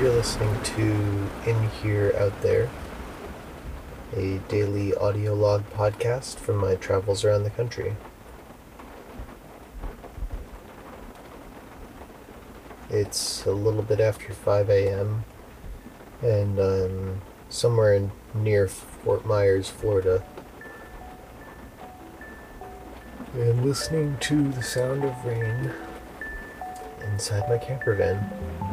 You're listening to In Here Out There, a daily audio log podcast from my travels around the country. It's a little bit after 5 a.m., and I'm somewhere in, near Fort Myers, Florida. And listening to the sound of rain inside my camper van.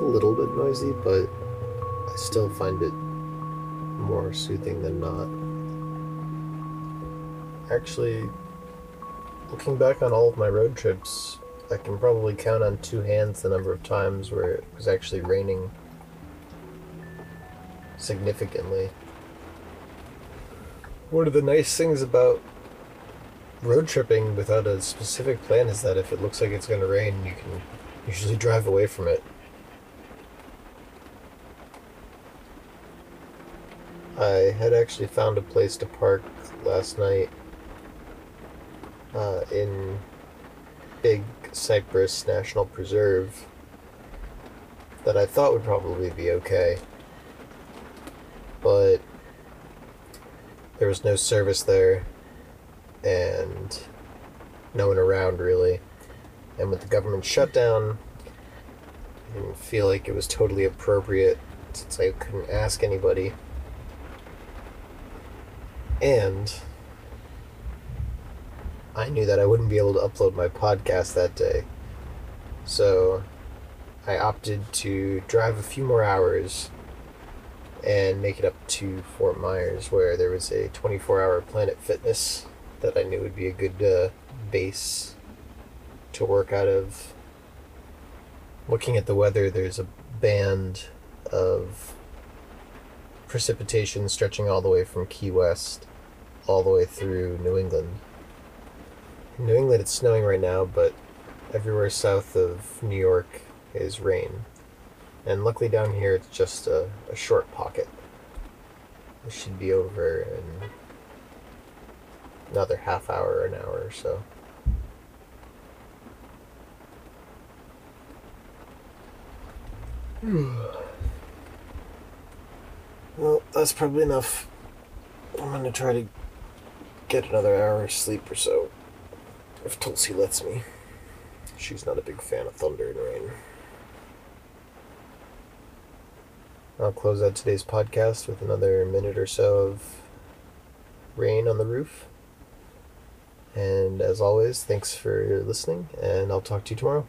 A little bit noisy, but I still find it more soothing than not. Actually, looking back on all of my road trips, I can probably count on two hands the number of times where it was actually raining significantly. One of the nice things about road tripping without a specific plan is that if it looks like it's going to rain, you can usually drive away from it. I had actually found a place to park last night uh, in Big Cypress National Preserve that I thought would probably be okay. But there was no service there and no one around really. And with the government shutdown, I didn't feel like it was totally appropriate since I couldn't ask anybody. And I knew that I wouldn't be able to upload my podcast that day. So I opted to drive a few more hours and make it up to Fort Myers, where there was a 24 hour Planet Fitness that I knew would be a good uh, base to work out of. Looking at the weather, there's a band of precipitation stretching all the way from Key West all the way through New England. In New England, it's snowing right now, but everywhere south of New York is rain. And luckily down here, it's just a, a short pocket. It should be over in another half hour an hour or so. well, that's probably enough. I'm gonna try to get another hour of sleep or so. If Tulsi lets me. She's not a big fan of thunder and rain. I'll close out today's podcast with another minute or so of rain on the roof. And as always, thanks for listening, and I'll talk to you tomorrow.